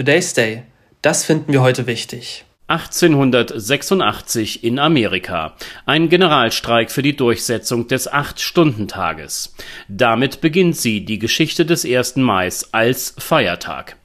Today's Day. Das finden wir heute wichtig. 1886 in Amerika. Ein Generalstreik für die Durchsetzung des Acht-Stunden-Tages. Damit beginnt sie, die Geschichte des 1. Mai als Feiertag.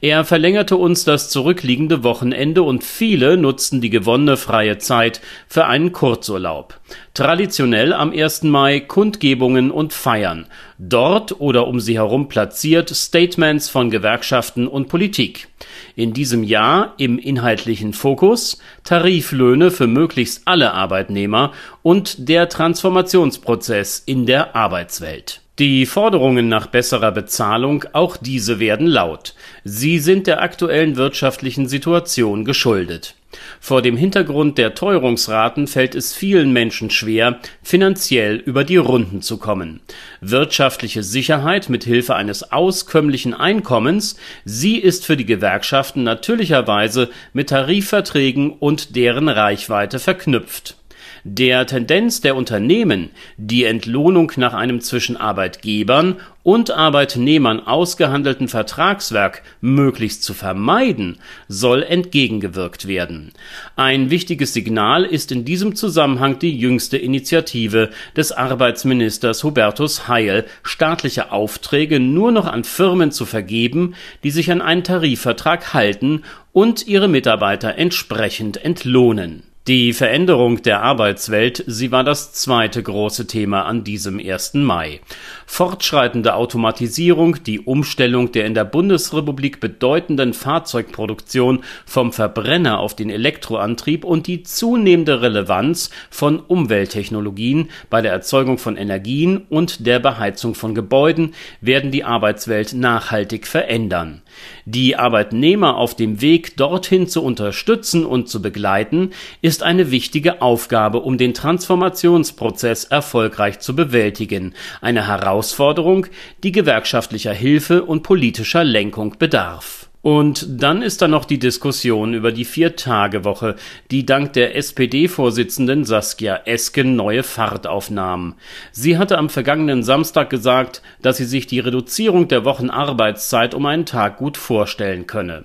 Er verlängerte uns das zurückliegende Wochenende und viele nutzten die gewonnene freie Zeit für einen Kurzurlaub. Traditionell am 1. Mai Kundgebungen und Feiern. Dort oder um sie herum platziert Statements von Gewerkschaften und Politik. In diesem Jahr im inhaltlichen Fokus Tariflöhne für möglichst alle Arbeitnehmer und der Transformationsprozess in der Arbeitswelt. Die Forderungen nach besserer Bezahlung, auch diese werden laut. Sie sind der aktuellen wirtschaftlichen Situation geschuldet. Vor dem Hintergrund der Teuerungsraten fällt es vielen Menschen schwer, finanziell über die Runden zu kommen. Wirtschaftliche Sicherheit mit Hilfe eines auskömmlichen Einkommens, sie ist für die Gewerkschaften natürlicherweise mit Tarifverträgen und deren Reichweite verknüpft der Tendenz der Unternehmen, die Entlohnung nach einem zwischen Arbeitgebern und Arbeitnehmern ausgehandelten Vertragswerk möglichst zu vermeiden, soll entgegengewirkt werden. Ein wichtiges Signal ist in diesem Zusammenhang die jüngste Initiative des Arbeitsministers Hubertus Heil, staatliche Aufträge nur noch an Firmen zu vergeben, die sich an einen Tarifvertrag halten und ihre Mitarbeiter entsprechend entlohnen. Die Veränderung der Arbeitswelt, sie war das zweite große Thema an diesem 1. Mai. Fortschreitende Automatisierung, die Umstellung der in der Bundesrepublik bedeutenden Fahrzeugproduktion vom Verbrenner auf den Elektroantrieb und die zunehmende Relevanz von Umwelttechnologien bei der Erzeugung von Energien und der Beheizung von Gebäuden werden die Arbeitswelt nachhaltig verändern. Die Arbeitnehmer auf dem Weg dorthin zu unterstützen und zu begleiten, ist ist eine wichtige Aufgabe, um den Transformationsprozess erfolgreich zu bewältigen, eine Herausforderung, die gewerkschaftlicher Hilfe und politischer Lenkung bedarf. Und dann ist da noch die Diskussion über die Vier-Tage-Woche, die dank der SPD-Vorsitzenden Saskia Esken neue Fahrt aufnahm. Sie hatte am vergangenen Samstag gesagt, dass sie sich die Reduzierung der Wochenarbeitszeit um einen Tag gut vorstellen könne.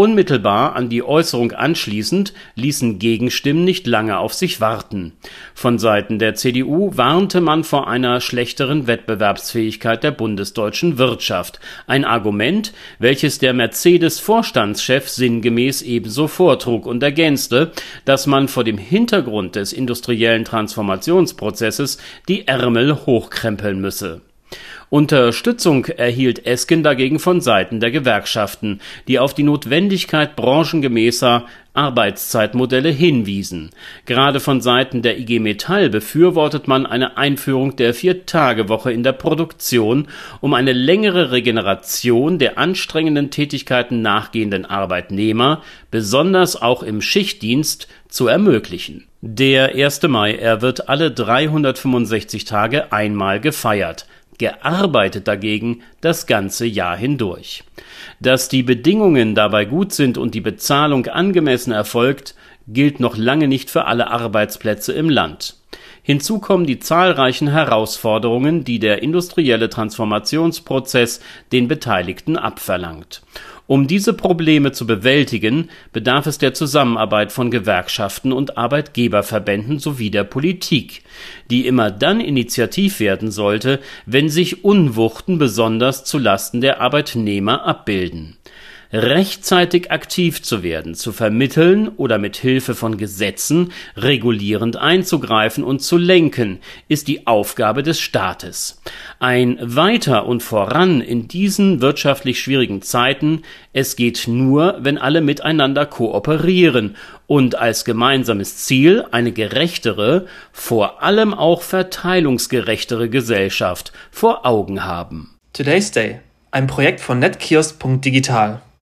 Unmittelbar an die Äußerung anschließend ließen Gegenstimmen nicht lange auf sich warten. Von Seiten der CDU warnte man vor einer schlechteren Wettbewerbsfähigkeit der bundesdeutschen Wirtschaft, ein Argument, welches der Mercedes-Vorstandschef sinngemäß ebenso vortrug und ergänzte, dass man vor dem Hintergrund des industriellen Transformationsprozesses die Ärmel hochkrempeln müsse Unterstützung erhielt Esken dagegen von Seiten der Gewerkschaften, die auf die Notwendigkeit branchengemäßer Arbeitszeitmodelle hinwiesen. Gerade von Seiten der IG Metall befürwortet man eine Einführung der Vier-Tage-Woche in der Produktion, um eine längere Regeneration der anstrengenden Tätigkeiten nachgehenden Arbeitnehmer, besonders auch im Schichtdienst, zu ermöglichen. Der 1. Mai, er wird alle 365 Tage einmal gefeiert gearbeitet dagegen das ganze Jahr hindurch. Dass die Bedingungen dabei gut sind und die Bezahlung angemessen erfolgt, gilt noch lange nicht für alle Arbeitsplätze im Land. Hinzu kommen die zahlreichen Herausforderungen, die der industrielle Transformationsprozess den Beteiligten abverlangt. Um diese Probleme zu bewältigen, bedarf es der Zusammenarbeit von Gewerkschaften und Arbeitgeberverbänden sowie der Politik, die immer dann initiativ werden sollte, wenn sich Unwuchten besonders zu Lasten der Arbeitnehmer abbilden rechtzeitig aktiv zu werden, zu vermitteln oder mit Hilfe von Gesetzen regulierend einzugreifen und zu lenken, ist die Aufgabe des Staates. Ein Weiter und voran in diesen wirtschaftlich schwierigen Zeiten, es geht nur, wenn alle miteinander kooperieren und als gemeinsames Ziel eine gerechtere, vor allem auch verteilungsgerechtere Gesellschaft vor Augen haben. Today's Day, ein Projekt von netkiosk.digital.